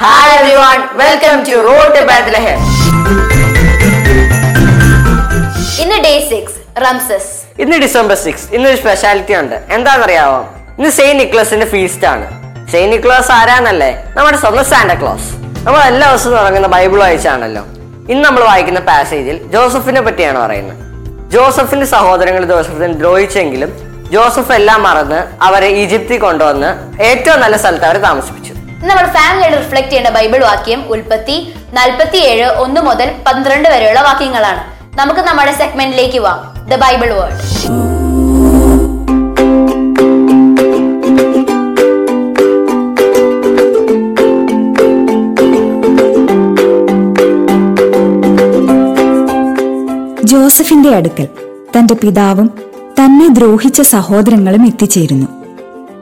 Hi everyone welcome to road to Bethlehem. ഇന്ന് day six റംസസ് ഇന്ന് ഡിസംബർ സിക്സ് ഇന്നൊരു സ്പെഷ്യാലിറ്റി ഉണ്ട്. എന്താണെന്നറിയാവോ? ഇന്ന് സെയിന്റ് നിക്ലസിന്റെ ഫീസ്റ്റ് ആണ്. സെയിന്റ് നിക്ലാസ് ആരാന്നല്ലേ? നമ്മുടെ സ്വന്തം സാന്റ ക്ലോസ് നമ്മൾ എല്ലാ ദിവസവും തുടങ്ങുന്ന ബൈബിൾ വായിച്ചാണല്ലോ. ഇന്ന് നമ്മൾ വായിക്കുന്ന പാസേജിൽ ജോസഫിനെ പറ്റിയാണ് പറയുന്നത്. ജോസഫിന്റെ സഹോദരങ്ങൾ ജോസഫിനെ ദ്രോഹിച്ചെങ്കിലും ജോസഫ് എല്ലാം മറന്ന് അവരെ ഈജിപ്തിൽ കൊണ്ടുവന്ന് ഏറ്റവും നല്ല സ്ഥലത്ത് അവരെ താമസിപ്പിച്ചു. ഇന്ന് നമ്മൾ ഫാമിലിയിൽ റിഫ്ലക്ട് ചെയ്യേണ്ട ബൈബിൾ വാക്യം ഉൽപ്പത്തി നാൽപ്പത്തി ഏഴ് ഒന്ന് മുതൽ പന്ത്രണ്ട് വരെയുള്ള വാക്യങ്ങളാണ്. നമുക്ക് നമ്മുടെ സെഗ്മെന്റിലേക്ക് പോവാം. ദ ബൈബിൾ വേൾഡ് ജോസഫിന്റെ അടുക്കൽ തന്റെ പിതാവും തന്നെ ദ്രോഹിച്ച സഹോദരങ്ങളും എത്തിച്ചേരുന്നു.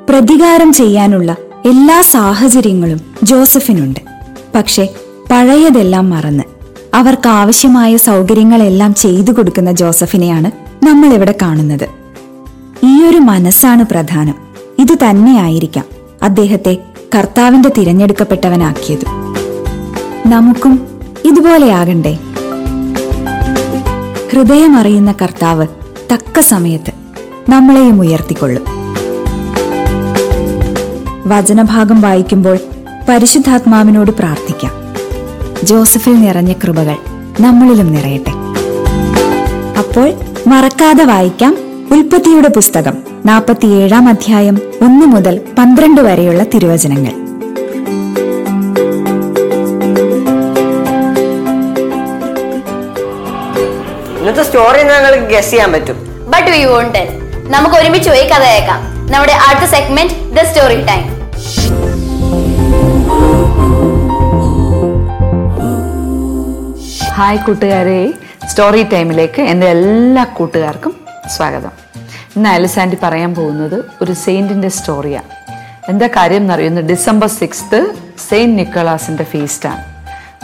പ്രതികാരം ചെയ്യാനുള്ള എല്ലാ സാഹചര്യങ്ങളും ജോസഫിനുണ്ട്. പക്ഷെ പഴയതെല്ലാം മറന്ന്. അവർക്ക് ആവശ്യമായ സൗകര്യങ്ങളെല്ലാം ചെയ്തു കൊടുക്കുന്ന ജോസഫിനെയാണ് നമ്മൾ ഇവിടെ കാണുന്നത്. ഈയൊരു മനസ്സാണ് പ്രധാനം. ഇത് തന്നെയായിരിക്കാം അദ്ദേഹത്തെ കർത്താവിന്റെ തിരഞ്ഞെടുക്കപ്പെട്ടവനാക്കിയത്. നമുക്കും ഇതുപോലെയാകണ്ടേ ഹൃദയമറിയുന്ന കർത്താവ് തക്ക സമയത്ത് നമ്മളെയും ഉയർത്തിക്കൊള്ളും. വചനഭാഗം വായിക്കുമ്പോൾ പരിശുദ്ധാത്മാവിനോട് പ്രാർത്ഥിക്കാം. ജോസഫിൽ നിറഞ്ഞ കൃപകൾ നമ്മളിലും നിറയട്ടെ. അപ്പോൾ മറക്കാതെ വായിക്കാം ഉൽപ്പത്തിയുടെ പുസ്തകം നാൽപ്പത്തിയേഴാം അധ്യായം ഒന്ന് മുതൽ പന്ത്രണ്ട് വരെയുള്ള തിരുവചനങ്ങൾ. ഇന്നത്തെ സ്റ്റോറി ഞങ്ങൾക്ക് ഗസ് ചെയ്യാൻ പറ്റും. ബട്ട് വി വോണ്ട് ടെൽ നമുക്ക് ഒരുമിച്ച് പോയി കഥ കേൾക്കാം. നമ്മുടെ അടുത്ത segment the story time hi കൂട്ടുകാരെ. സ്റ്റോറി ടൈമിലേക്ക് എന്റെ എല്ലാ കൂട്ടുകാർക്കും സ്വാഗതം. ഇന്ന് അലസാൻഡി പറയാൻ പോകുന്നത് ഒരു സെയിന്റിന്റെ സ്റ്റോറിയാണ് എന്താ കാര്യം എന്നറിയുന്നു ഡിസംബർ സിക്സ്ത്ത് സെയിന്റ് നിക്കോളാസിന്റെ ഫീസ്റ്റാണ്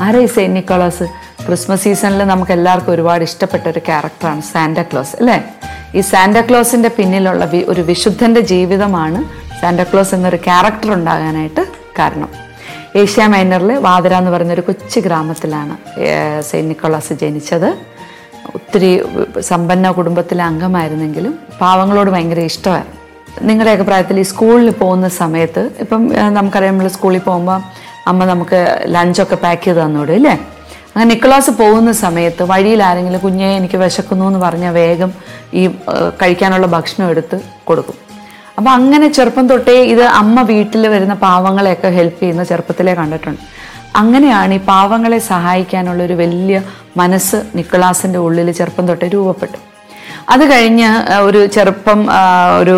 ആരേ സെയിന്റ് നിക്കോളാസ്? ക്രിസ്മസ് സീസണിൽ നമുക്ക് എല്ലാവർക്കും ഒരുപാട് ഇഷ്ടപ്പെട്ട ഒരു ക്യാരക്ടറാണ് സാന്റാക്ലോസ് അല്ലേ? ഈ സാന്റാക്ലോസിന്റെ പിന്നിലുള്ള ഒരു വിശുദ്ധന്റെ ജീവിതമാണ് സാന്റാക്ലോസ് എന്നൊരു ക്യാരക്ടർ ഉണ്ടാകാനായിട്ട് കാരണം. ഏഷ്യ മൈനറിൽ വാതിര എന്ന് പറയുന്നൊരു കൊച്ചു ഗ്രാമത്തിലാണ് സെയിൻ സെയിന്റ് നിക്കോളാസ് ജനിച്ചത്. ഒത്തിരി സമ്പന്ന കുടുംബത്തിലെ അംഗമായിരുന്നെങ്കിലും പാവങ്ങളോട് ഭയങ്കര ഇഷ്ടമായിരുന്നു. നിങ്ങളുടെ അഭിപ്രായത്തിൽ ഈ സ്കൂളിൽ പോകുന്ന സമയത്ത് ഇപ്പം നമുക്കറിയാം നമ്മൾ സ്കൂളിൽ പോകുമ്പോൾ അമ്മ നമുക്ക് ലഞ്ചൊക്കെ പാക്ക് ചെയ്ത് തന്നോടും ഇല്ലേ? അങ്ങനെ നിക്കോളാസ് പോകുന്ന സമയത്ത് വഴിയിൽ ആരെങ്കിലും കുഞ്ഞെ എനിക്ക് വിശക്കുന്നു എന്ന് പറഞ്ഞാൽ വേഗം ഈ കഴിക്കാനുള്ള ഭക്ഷണം എടുത്ത് കൊടുക്കും. അപ്പൊ അങ്ങനെ ചെറുപ്പം തൊട്ടേ ഇത് അമ്മ വീട്ടിൽ വരുന്ന പാവങ്ങളെയൊക്കെ ഹെൽപ്പ് ചെയ്യുന്ന ചെറുപ്പത്തിലേ കണ്ടിട്ടുണ്ട്. അങ്ങനെയാണ് ഈ പാവങ്ങളെ സഹായിക്കാനുള്ള ഒരു വലിയ മനസ്സ് നിക്കോളാസിന്റെ ഉള്ളിൽ ചെറുപ്പം തൊട്ടേ രൂപപ്പെട്ടു. അത് കഴിഞ്ഞ് ഒരു ചെറുപ്പം ഒരു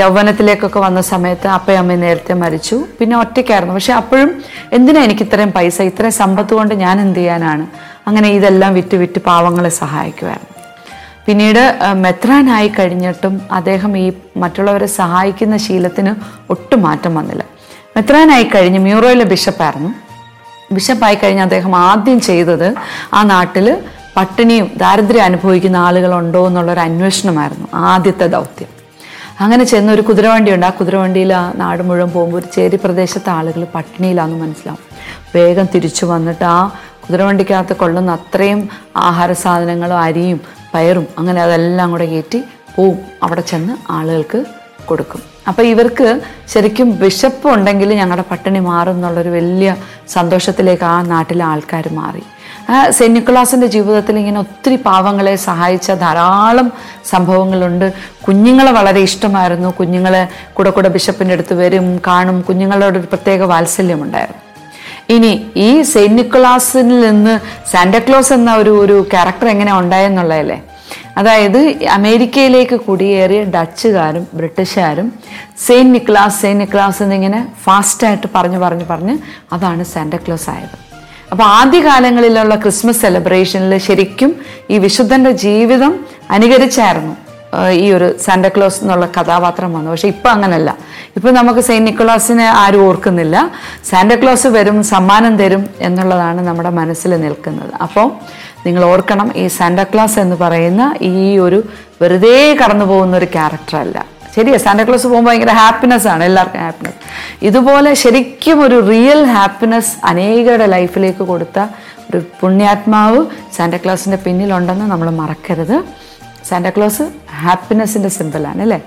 യൗവനത്തിലേക്കൊക്കെ വന്ന സമയത്ത് അപ്പയും അമ്മയും നേരത്തെ മരിച്ചു. പിന്നെ ഒറ്റയ്ക്കായിരുന്നു. പക്ഷെ അപ്പോഴും എന്തിനാ എനിക്ക് ഇത്രയും പൈസ ഇത്രയും സമ്പത്ത് കൊണ്ട് ഞാൻ എന്ത് ചെയ്യാനാണ്? അങ്ങനെ ഇതെല്ലാം വിറ്റ് വിറ്റ് പാവങ്ങളെ സഹായിക്കുമായിരുന്നു പിന്നീട് മെത്രാനായി കഴിഞ്ഞിട്ടും അദ്ദേഹം ഈ മറ്റുള്ളവരെ സഹായിക്കുന്ന ശീലത്തിന് ഒട്ടും മാറ്റം വന്നില്ല. മെത്രാനായി കഴിഞ്ഞ് മ്യൂറോയിലെ ബിഷപ്പായിരുന്നു. ബിഷപ്പായി കഴിഞ്ഞ് അദ്ദേഹം ആദ്യം ചെയ്തത് ആ നാട്ടിൽ പട്ടിണിയും ദാരിദ്ര്യം അനുഭവിക്കുന്ന ആളുകളുണ്ടോ എന്നുള്ളൊരു അന്വേഷണമായിരുന്നു ആദ്യത്തെ ദൗത്യം. അങ്ങനെ ചെന്ന ഒരു കുതിരവണ്ടിയുണ്ട്. ആ കുതിരവണ്ടിയിൽ ആ നാട് മുഴുവൻ പോകുമ്പോൾ ഒരു ചേരി പ്രദേശത്തെ ആളുകൾ പട്ടിണിയിലാണെന്ന് മനസ്സിലാവും. വേഗം തിരിച്ചു വന്നിട്ട് ആ കുതിരവണ്ടിക്കകത്ത് കൊള്ളുന്ന അത്രയും ആഹാര സാധനങ്ങളും അരിയും പയറും അങ്ങനെ അതെല്ലാം കൂടെ കയറ്റി പോവും. അവിടെ ചെന്ന് ആളുകൾക്ക് കൊടുക്കും. അപ്പോൾ ഇവർക്ക് ശരിക്കും വിശപ്പ് ഉണ്ടെങ്കിൽ ഞങ്ങളുടെ പട്ടിണി മാറും എന്നുള്ളൊരു വലിയ സന്തോഷത്തിലേക്ക് ആ നാട്ടിലെ ആൾക്കാർ മാറി. സെന്റ് നിക്കുളാസിന്റെ ജീവിതത്തിൽ ഇങ്ങനെ ഒത്തിരി പാവങ്ങളെ സഹായിച്ച ധാരാളം സംഭവങ്ങളുണ്ട്. കുഞ്ഞുങ്ങളെ വളരെ ഇഷ്ടമായിരുന്നു. കുഞ്ഞുങ്ങളെ കൂടെ കൂടെ ബിഷപ്പിന്റെ അടുത്ത് വരും കാണും. കുഞ്ഞുങ്ങളോട് ഒരു പ്രത്യേക വാത്സല്യമുണ്ടായിരുന്നു. ഇനി ഈ സെയിന്റ് നിക്കോളാസിൽ നിന്ന് സാന്റക്ലോസ് എന്ന ഒരു ഒരു ക്യാരക്ടർ എങ്ങനെ ഉണ്ടായെന്നുള്ളതല്ലേ? അതായത് അമേരിക്കയിലേക്ക് കുടിയേറിയ ഡച്ചുകാരും ബ്രിട്ടീഷുകാരും സെയിന്റ് നിക്ലാസ് സെയിന്റ് നിക്ലാസ് എന്നിങ്ങനെ ഫാസ്റ്റായിട്ട് പറഞ്ഞു പറഞ്ഞു പറഞ്ഞ് അതാണ് സാന്റക്ലോസ് ആയത്. അപ്പോൾ ആദ്യകാലങ്ങളിലുള്ള ക്രിസ്മസ് സെലിബ്രേഷനിൽ ശരിക്കും ഈ വിശുദ്ധന്റെ ജീവിതം അനുകരിച്ചായിരുന്നു. ഈ ഒരു സാന്റക്ലോസ് എന്നുള്ള കഥാപാത്രം വന്നു പക്ഷെ ഇപ്പം അങ്ങനല്ല. ഇപ്പം നമുക്ക് സെയിന്റ് നിക്കോളാസിനെ ആരും ഓർക്കുന്നില്ല. സാന്റക്ലോസ് വരും സമ്മാനം തരും എന്നുള്ളതാണ് നമ്മുടെ മനസ്സിൽ നിൽക്കുന്നത്. അപ്പോൾ നിങ്ങൾ ഓർക്കണം ഈ സാന്റക്ലോസ് എന്ന് പറയുന്ന ഈ ഒരു വെറുതെ കടന്നു പോകുന്ന ഒരു ക്യാരക്ടറല്ല ശരിയാ സാന്റാക്ലോസ് പോകുമ്പോൾ ഭയങ്കര ഹാപ്പിനെസ് ആണ് എല്ലാവർക്കും ഹാപ്പിനെസ് ഇതുപോലെ ശരിക്കും ഒരു റിയൽ ഹാപ്പിനെസ് അനേകരുടെ ലൈഫിലേക്ക് കൊടുത്ത ഒരു പുണ്യാത്മാവ് സാന്റക്ലോസിന്റെ പിന്നിലുണ്ടെന്ന് നമ്മൾ മറക്കരുത്. സാന്റാക്ലോസ് ഹാപ്പിനെസ്സിന്റെ സിമ്പിളാണ് അല്ലേ?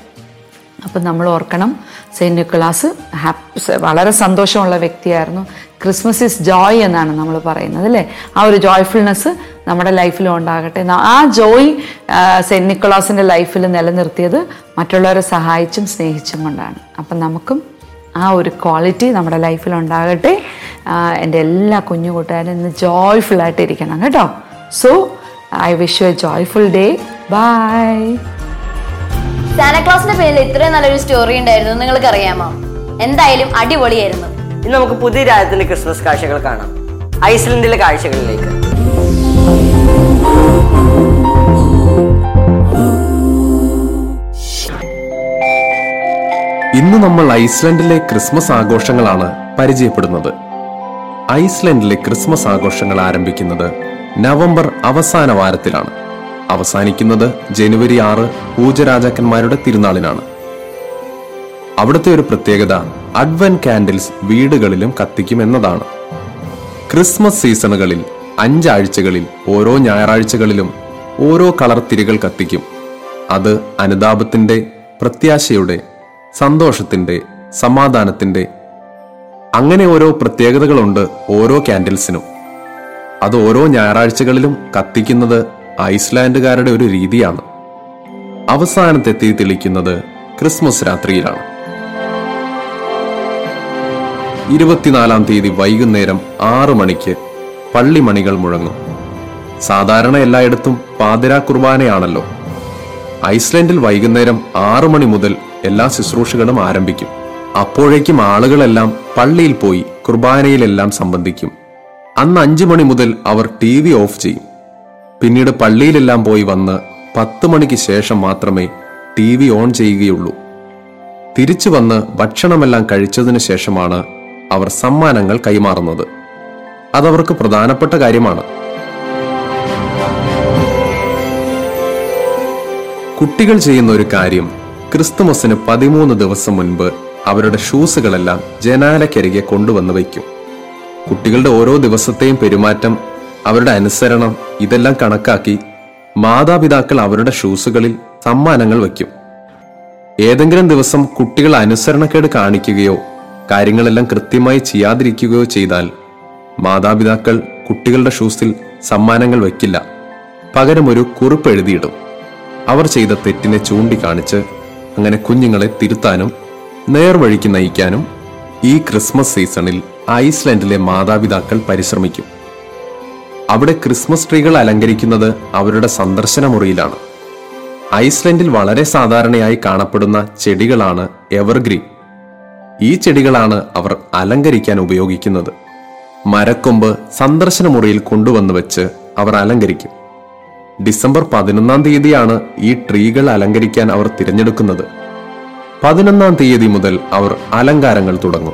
അപ്പം നമ്മൾ ഓർക്കണം സെയിന്റ് നിക്കോളാസ് ഹാപ്പി വളരെ സന്തോഷമുള്ള വ്യക്തിയായിരുന്നു. ക്രിസ്മസ് ഇസ് ജോയ് എന്നാണ് നമ്മൾ പറയുന്നത് അല്ലേ? ആ ഒരു ജോയ്ഫുൾനെസ് നമ്മുടെ ലൈഫിലും ഉണ്ടാകട്ടെ. ആ ജോയ് സെയിന്റ് നിക്കോളാസിന്റെ ലൈഫിൽ നിലനിർത്തിയത് മറ്റുള്ളവരെ സഹായിച്ചും സ്നേഹിച്ചും കൊണ്ടാണ്. അപ്പം നമുക്കും ആ ഒരു ക്വാളിറ്റി നമ്മുടെ ലൈഫിൽ ഉണ്ടാകട്ടെ. എന്റെ എല്ലാ കുഞ്ഞു കൂട്ടുകാരും ഇന്ന് ഇരിക്കണം കേട്ടോ. So I wish you a joyful day. Bye. സാന്റാക്ലോസിന്റെ പേരിൽ ഇത്രയും നല്ലൊരു സ്റ്റോറി ഉണ്ടായിരുന്നു. നിങ്ങൾക്ക് അറിയാമോ എന്തായാലും അടിപൊളിയായിരുന്നു. ഇനി നമുക്ക് പുതിയ രാജ്യത്തിന്റെ ക്രിസ്മസ് കാഴ്ചകൾ കാണാം. ഐസ്ലൻഡിലെ കാഴ്ചകളിലേക്ക്. ഇന്ന് നമ്മൾ ഐസ്ലൻഡിലെ ക്രിസ്മസ് ആഘോഷങ്ങളാണ് പരിചയപ്പെടുന്നത്. ഐസ്ലൻഡിലെ ക്രിസ്മസ് ആഘോഷങ്ങൾ ആരംഭിക്കുന്നത് നവംബർ അവസാന വാരത്തിലാണ്. അവസാനിക്കുന്നത് ജനുവരി ആറ് പൂജരാജാക്കന്മാരുടെ തിരുനാളിനാണ്. അവിടുത്തെ ഒരു പ്രത്യേകത അഡ്വൻ കാൻഡിൽസ് വീടുകളിലും കത്തിക്കും എന്നതാണ്. ക്രിസ്മസ് സീസണുകളിൽ അഞ്ചാഴ്ചകളിൽ ഓരോ ഞായറാഴ്ചകളിലും ഓരോ കളർ തിരികൾ കത്തിക്കും. അത് അനുതാപത്തിന്റെ പ്രത്യാശയുടെ സന്തോഷത്തിന്റെ സമാധാനത്തിന്റെ അങ്ങനെ ഓരോ പ്രത്യേകതകളുണ്ട് ഓരോ കാൻഡിൽസിനും. അത് ഓരോ ഞായറാഴ്ചകളിലും കത്തിക്കുന്നത് ഐസ്ലാൻഡുകാരുടെ ഒരു രീതിയാണ്. അവസാനത്തെ തീ തെളിക്കുന്നത് ക്രിസ്മസ് രാത്രിയിലാണ്. ഇരുപത്തിനാലാം തീയതി വൈകുന്നേരം ആറു മണിക്ക് പള്ളിമണികൾ മുഴങ്ങും. സാധാരണ എല്ലായിടത്തും പാതിരാ കുർബാനയാണല്ലോ. ഐസ്ലൻഡിൽ വൈകുന്നേരം ആറു മണി മുതൽ എല്ലാ ശുശ്രൂഷകളും ആരംഭിക്കും. അപ്പോഴേക്കും ആളുകളെല്ലാം പള്ളിയിൽ പോയി കുർബാനയിലെല്ലാം സംബന്ധിക്കും. അന്ന് അഞ്ചു മണി മുതൽ അവർ ടി വി ഓഫ് ചെയ്യും. പിന്നീട് പള്ളിയിലെല്ലാം പോയി വന്ന് പത്ത് മണിക്ക് ശേഷം മാത്രമേ ടി വി ഓൺ ചെയ്യുകയുള്ളൂ. തിരിച്ചു വന്ന് ഭക്ഷണമെല്ലാം കഴിച്ചതിന് ശേഷമാണ് അവർ സമ്മാനങ്ങൾ കൈമാറുന്നത്. അതവർക്ക് പ്രധാനപ്പെട്ട കാര്യമാണ്. കുട്ടികൾ ചെയ്യുന്ന ഒരു കാര്യം ക്രിസ്തുമസിന് പതിമൂന്ന് ദിവസം മുൻപ് അവരുടെ ഷൂസുകളെല്ലാം ജനാലക്കരികെ കൊണ്ടുവന്ന് വയ്ക്കും. കുട്ടികളുടെ ഓരോ ദിവസത്തെയും പെരുമാറ്റം അവരുടെ അനുസരണം ഇതെല്ലാം കണക്കാക്കി മാതാപിതാക്കൾ അവരുടെ ഷൂസുകളിൽ സമ്മാനങ്ങൾ വയ്ക്കും. ഏതെങ്കിലും ദിവസം കുട്ടികൾ അനുസരണക്കേട് കാണിക്കുകയോ കാര്യങ്ങളെല്ലാം കൃത്യമായി ചെയ്യാതിരിക്കുകയോ ചെയ്താൽ മാതാപിതാക്കൾ കുട്ടികളുടെ ഷൂസിൽ സമ്മാനങ്ങൾ വയ്ക്കില്ല. പകരം ഒരു കുറിപ്പ് എഴുതിയിടും. അവർ ചെയ്ത തെറ്റിനെ ചൂണ്ടിക്കാണിച്ച് അങ്ങനെ കുഞ്ഞുങ്ങളെ തിരുത്താനും നേർവഴിക്ക് നയിക്കാനും ഈ ക്രിസ്മസ് സീസണിൽ ഐസ്ലൻഡിലെ മാതാപിതാക്കൾ പരിശ്രമിക്കും. അവിടെ ക്രിസ്മസ് ട്രീകൾ അലങ്കരിക്കുന്നത് അവരുടെ സന്ദർശന മുറിയിലാണ് ഐസ്ലൻഡിൽ വളരെ സാധാരണയായി കാണപ്പെടുന്ന ചെടികളാണ് എവർഗ്രീൻ. ഈ ചെടികളാണ് അവർ അലങ്കരിക്കാൻ ഉപയോഗിക്കുന്നത്. മരക്കൊമ്പ് സന്ദർശന മുറിയിൽ കൊണ്ടുവന്ന് വെച്ച് അവർ അലങ്കരിക്കും. ഡിസംബർ പതിനൊന്നാം തീയതിയാണ് ഈ ട്രീകൾ അലങ്കരിക്കാൻ അവർ തിരഞ്ഞെടുക്കുന്നത്. പതിനൊന്നാം തീയതി മുതൽ അവർ അലങ്കാരങ്ങൾ തുടങ്ങും.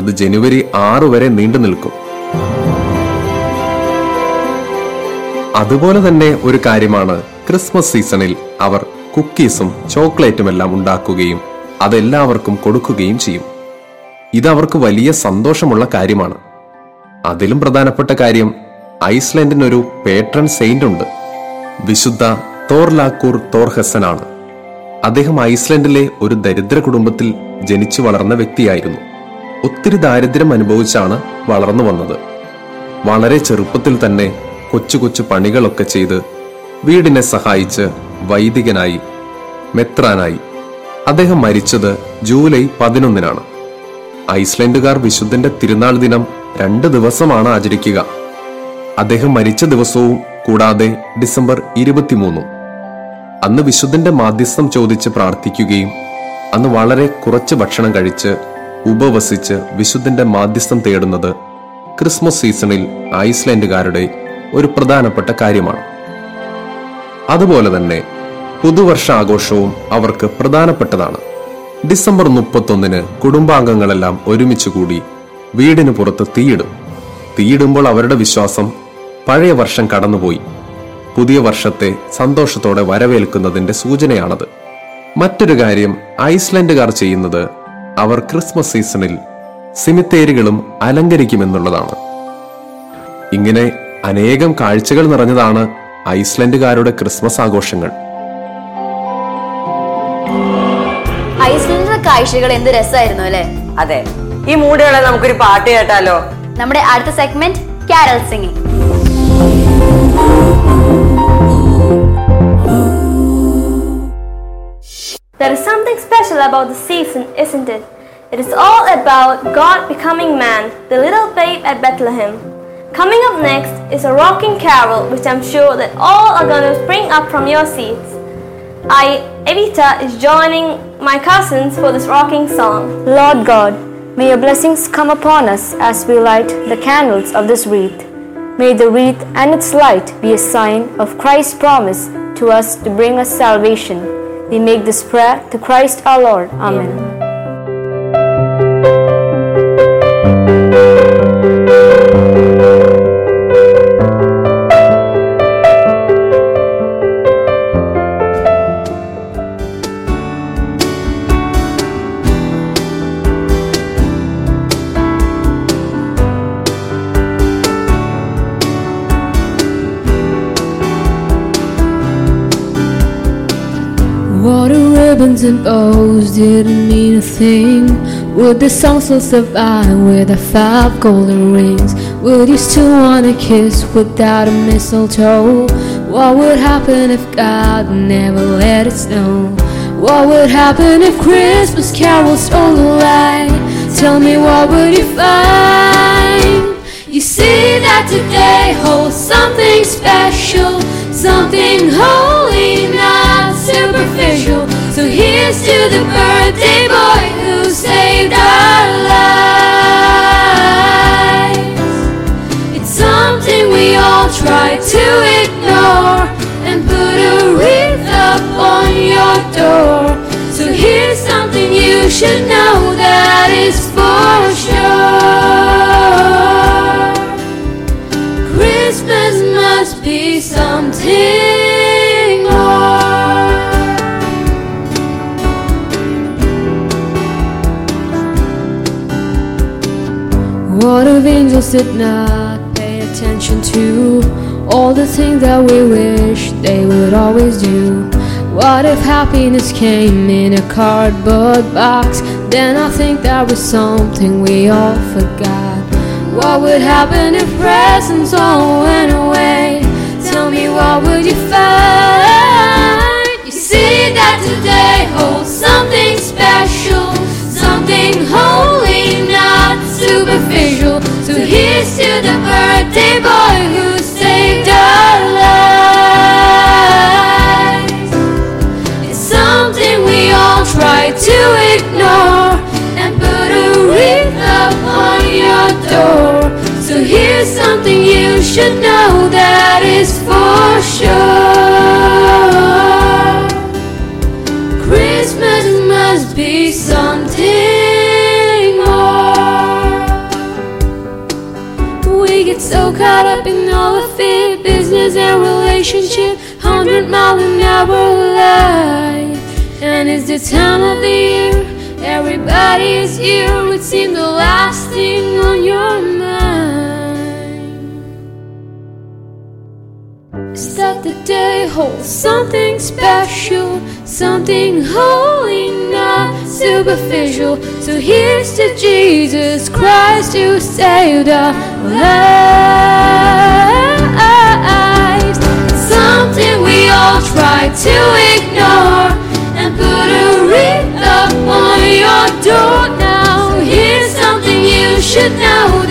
അത് ജനുവരി ആറ് വരെ നീണ്ടു നിൽക്കും അതുപോലെ തന്നെ ഒരു കാര്യമാണ് ക്രിസ്മസ് സീസണിൽ അവർ കുക്കീസും ചോക്ലേറ്റും എല്ലാം ഉണ്ടാക്കുകയും അതെല്ലാവർക്കും കൊടുക്കുകയും ചെയ്യും. ഇത് അവർക്ക് വലിയ സന്തോഷമുള്ള കാര്യമാണ്. അതിലും പ്രധാനപ്പെട്ട കാര്യം ഐസ്ലൻഡിന് ഒരു പേട്രൺ സെയിന്റ് ഉണ്ട്. വിശുദ്ധ തോർലാക്കൂർ തോർഹസൻ ആണ് അദ്ദേഹം ഐസ്ലൻഡിലെ ഒരു ദരിദ്ര കുടുംബത്തിൽ ജനിച്ചു വളർന്ന വ്യക്തിയായിരുന്നു. ഒത്തിരി ദാരിദ്ര്യം അനുഭവിച്ചാണ് വളർന്നു വന്നത്. വളരെ ചെറുപ്പത്തിൽ തന്നെ കൊച്ചു കൊച്ചു പണികളൊക്കെ ചെയ്ത് വീടിനെ സഹായിച്ച് വൈദികനായി മെത്രാനായി. അദ്ദേഹം മരിച്ചത് ജൂലൈ പതിനൊന്നിനാണ്. ഐസ്ലൻഡുകാർ വിശുദ്ധന്റെ തിരുനാൾ ദിനം രണ്ട് ദിവസമാണ് ആചരിക്കുക. അദ്ദേഹം മരിച്ച ദിവസവും കൂടാതെ ഡിസംബർ ഇരുപത്തിമൂന്നും. അന്ന് വിശുദ്ധന്റെ മാധ്യസ്ഥം ചോദിച്ച് പ്രാർത്ഥിക്കുകയും അന്ന് വളരെ കുറച്ച് ഭക്ഷണം കഴിച്ച് ഉപവസിച്ച് വിശുദ്ധന്റെ മാധ്യസ്ഥം തേടുന്നത് ക്രിസ്മസ് സീസണിൽ ഐസ്ലൻഡുകാരുടെ ഒരു പ്രധാനപ്പെട്ട കാര്യമാണ്. അതുപോലെ തന്നെ പുതുവർഷാഘോഷവും അവർക്ക് പ്രധാനപ്പെട്ടതാണ്. ഡിസംബർ മുപ്പത്തൊന്നിന് കുടുംബാംഗങ്ങളെല്ലാം ഒരുമിച്ച് കൂടി വീടിന് പുറത്ത് തീയിടും. തീയിടുമ്പോൾ അവരുടെ വിശ്വാസം പഴയ വർഷം കടന്നുപോയി. പുതിയ വർഷത്തെ സന്തോഷത്തോടെ വരവേൽക്കുന്നതിന്റെ സൂചനയാണത്. മറ്റൊരു കാര്യം ഐസ്ലൻഡുകാർ ചെയ്യുന്നത് അവർ ക്രിസ്മസ് സീസണിൽ സിമിത്തേരികളും അലങ്കരിക്കുമെന്നുള്ളതാണ്. ഇങ്ങനെ അനേകം കാഴ്ചകൾ നിറഞ്ഞതാണ് ഐസ്ലൻഡുകാരുടെ ക്രിസ്മസ് ആഘോഷങ്ങൾ. ഐസ്ലൻഡിലെ കാഴ്ചകൾ എന്ത് രസമായിരുന്നു അല്ലേ? അതെ. ഈ മൂടുകളെ നമുക്കൊരു പാട്ട് കേട്ടാലോ? നമ്മുടെ അടുത്ത segment carol singing There is something special about the season, isn't it? It is all about God becoming man, the little babe at Bethlehem. Coming up next is a rocking carol, which I'm sure that all are going to spring up from your seats. I, Evita, is joining my cousins for this rocking song. Lord God, may your blessings come upon us as we light the candles of this wreath. May the wreath and its light be a sign of Christ's promise to us to bring us salvation. We make this prayer to Christ our Lord. Amen. And bows didn't mean a thing. Would the song still survive with the five golden rings? Would you still wanna kiss without a mistletoe? What would happen if God never let it snow? What would happen if Christmas carols stole away? Tell me what would you find? You see that today holds something special, something holy. So here's to the birthday boy who saved our lives. Did not pay attention to all the things that we wish they would always do? What if happiness came in a cardboard box? Then I think that was something we all forgot. What would happen if presents all went away? Tell me what would you find? You see that today holds something special, something holy, not superficial. Should know that is for sure. Christmas must be something more. We get so caught up in all the fear, business and relationship, hundred mile an hour life. And it's the time of the year, everybody is here. Would seem the last thing on your mind. The day holds something special, something holy, not superficial. So here's to Jesus Christ who saved our lives. Something we all try to ignore and put a wreath up on your door now. Here's something you should know